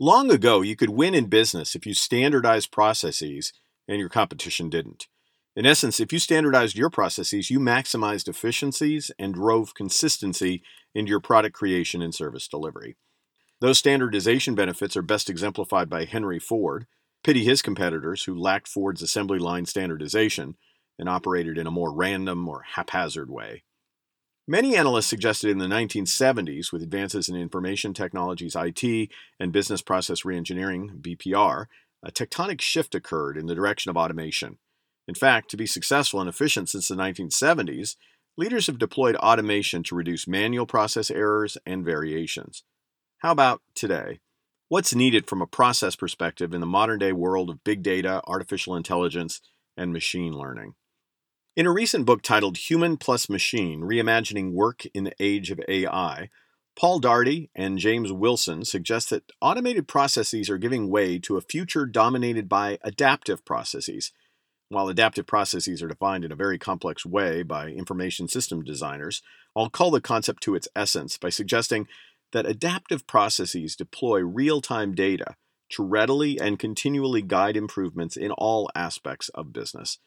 Long ago, you could win in business if you standardized processes and your competition didn't. In essence, if you standardized your processes, you maximized efficiencies and drove consistency into your product creation and service delivery. Those standardization benefits are best exemplified by Henry Ford. Pity his competitors who lacked Ford's assembly line standardization and operated in a more random or haphazard way. Many analysts suggested in the 1970s, with advances in information technologies, IT, and business process reengineering, BPR, a tectonic shift occurred in the direction of automation. In fact, to be successful and efficient since the 1970s, leaders have deployed automation to reduce manual process errors and variations. How about today? What's needed from a process perspective in the modern day world of big data, artificial intelligence, and machine learning? In a recent book titled Human Plus Machine Reimagining Work in the Age of AI, Paul Daugherty and James Wilson suggest that automated processes are giving way to a future dominated by adaptive processes. While adaptive processes are defined in a very complex way by information system designers, I'll call the concept to its essence by suggesting that adaptive processes deploy real time data to readily and continually guide improvements in all aspects of business.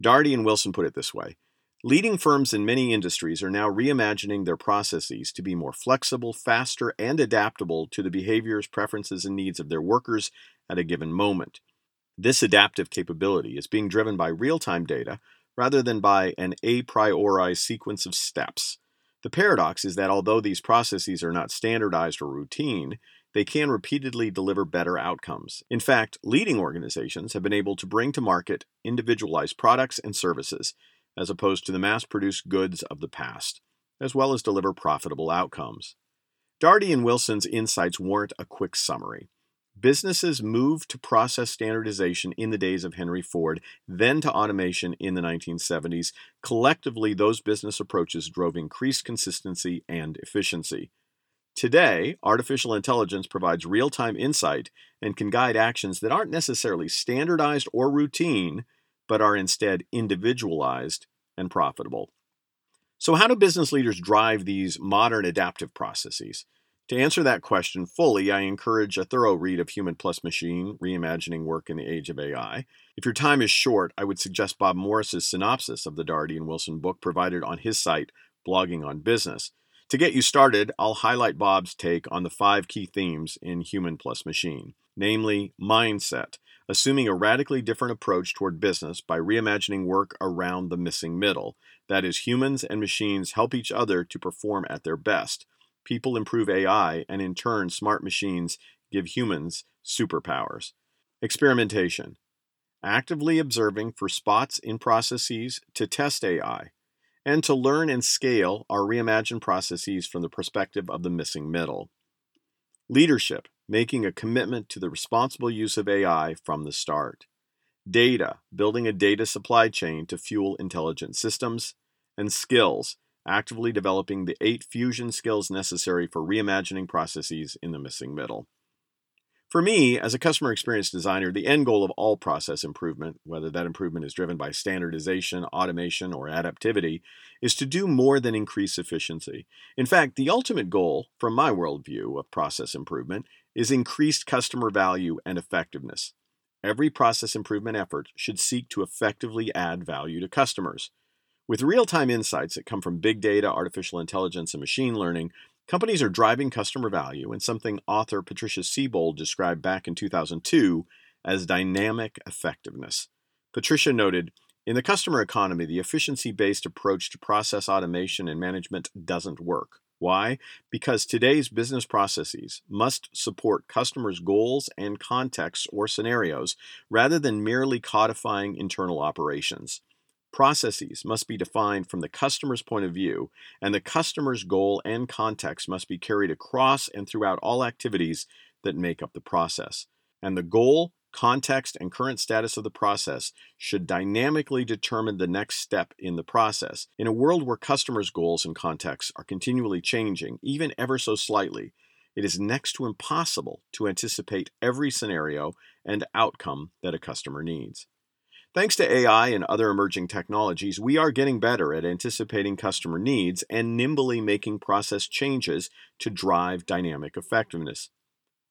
Daugherty and Wilson put it this way Leading firms in many industries are now reimagining their processes to be more flexible, faster, and adaptable to the behaviors, preferences, and needs of their workers at a given moment. This adaptive capability is being driven by real time data rather than by an a priori sequence of steps. The paradox is that although these processes are not standardized or routine, they can repeatedly deliver better outcomes. In fact, leading organizations have been able to bring to market individualized products and services, as opposed to the mass produced goods of the past, as well as deliver profitable outcomes. Daugherty and Wilson's insights warrant a quick summary. Businesses moved to process standardization in the days of Henry Ford, then to automation in the 1970s. Collectively, those business approaches drove increased consistency and efficiency. Today, artificial intelligence provides real time insight and can guide actions that aren't necessarily standardized or routine, but are instead individualized and profitable. So, how do business leaders drive these modern adaptive processes? To answer that question fully, I encourage a thorough read of Human Plus Machine Reimagining Work in the Age of AI. If your time is short, I would suggest Bob Morris's synopsis of the Daugherty and Wilson book provided on his site, Blogging on Business. To get you started, I'll highlight Bob's take on the five key themes in Human Plus Machine, namely mindset, assuming a radically different approach toward business by reimagining work around the missing middle. That is, humans and machines help each other to perform at their best. People improve AI, and in turn, smart machines give humans superpowers. Experimentation, actively observing for spots in processes to test AI and to learn and scale our reimagined processes from the perspective of the missing middle. Leadership, making a commitment to the responsible use of AI from the start. Data, building a data supply chain to fuel intelligent systems. And skills, actively developing the eight fusion skills necessary for reimagining processes in the missing middle. For me, as a customer experience designer, the end goal of all process improvement, whether that improvement is driven by standardization, automation, or adaptivity, is to do more than increase efficiency. In fact, the ultimate goal, from my worldview of process improvement, is increased customer value and effectiveness. Every process improvement effort should seek to effectively add value to customers. With real time insights that come from big data, artificial intelligence, and machine learning, Companies are driving customer value in something author Patricia Seybold described back in 2002 as dynamic effectiveness. Patricia noted In the customer economy, the efficiency based approach to process automation and management doesn't work. Why? Because today's business processes must support customers' goals and contexts or scenarios rather than merely codifying internal operations. Processes must be defined from the customer's point of view, and the customer's goal and context must be carried across and throughout all activities that make up the process. And the goal, context, and current status of the process should dynamically determine the next step in the process. In a world where customers' goals and contexts are continually changing, even ever so slightly, it is next to impossible to anticipate every scenario and outcome that a customer needs. Thanks to AI and other emerging technologies, we are getting better at anticipating customer needs and nimbly making process changes to drive dynamic effectiveness.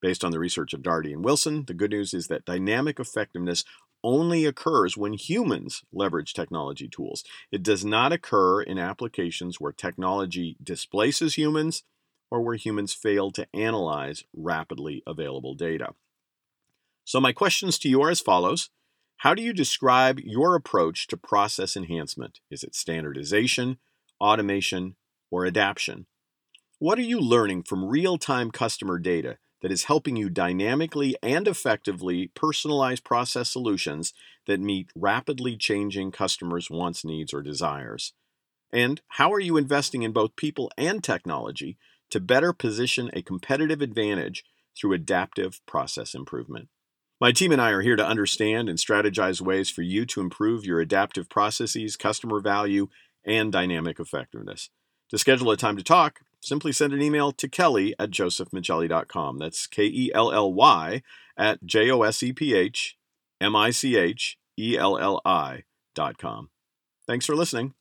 Based on the research of Daugherty and Wilson, the good news is that dynamic effectiveness only occurs when humans leverage technology tools. It does not occur in applications where technology displaces humans or where humans fail to analyze rapidly available data. So, my questions to you are as follows How do you describe your approach to process enhancement? Is it standardization, automation, or adaptation? What are you learning from real time customer data that is helping you dynamically and effectively personalize process solutions that meet rapidly changing customers' wants, needs, or desires? And how are you investing in both people and technology to better position a competitive advantage through adaptive process improvement? My team and I are here to understand and strategize ways for you to improve your adaptive processes, customer value, and dynamic effectiveness. To schedule a time to talk, simply send an email to kelly at josephmichelli.com. That's K E L L Y at J O S E P H M I C H E L L I dot com. Thanks for listening.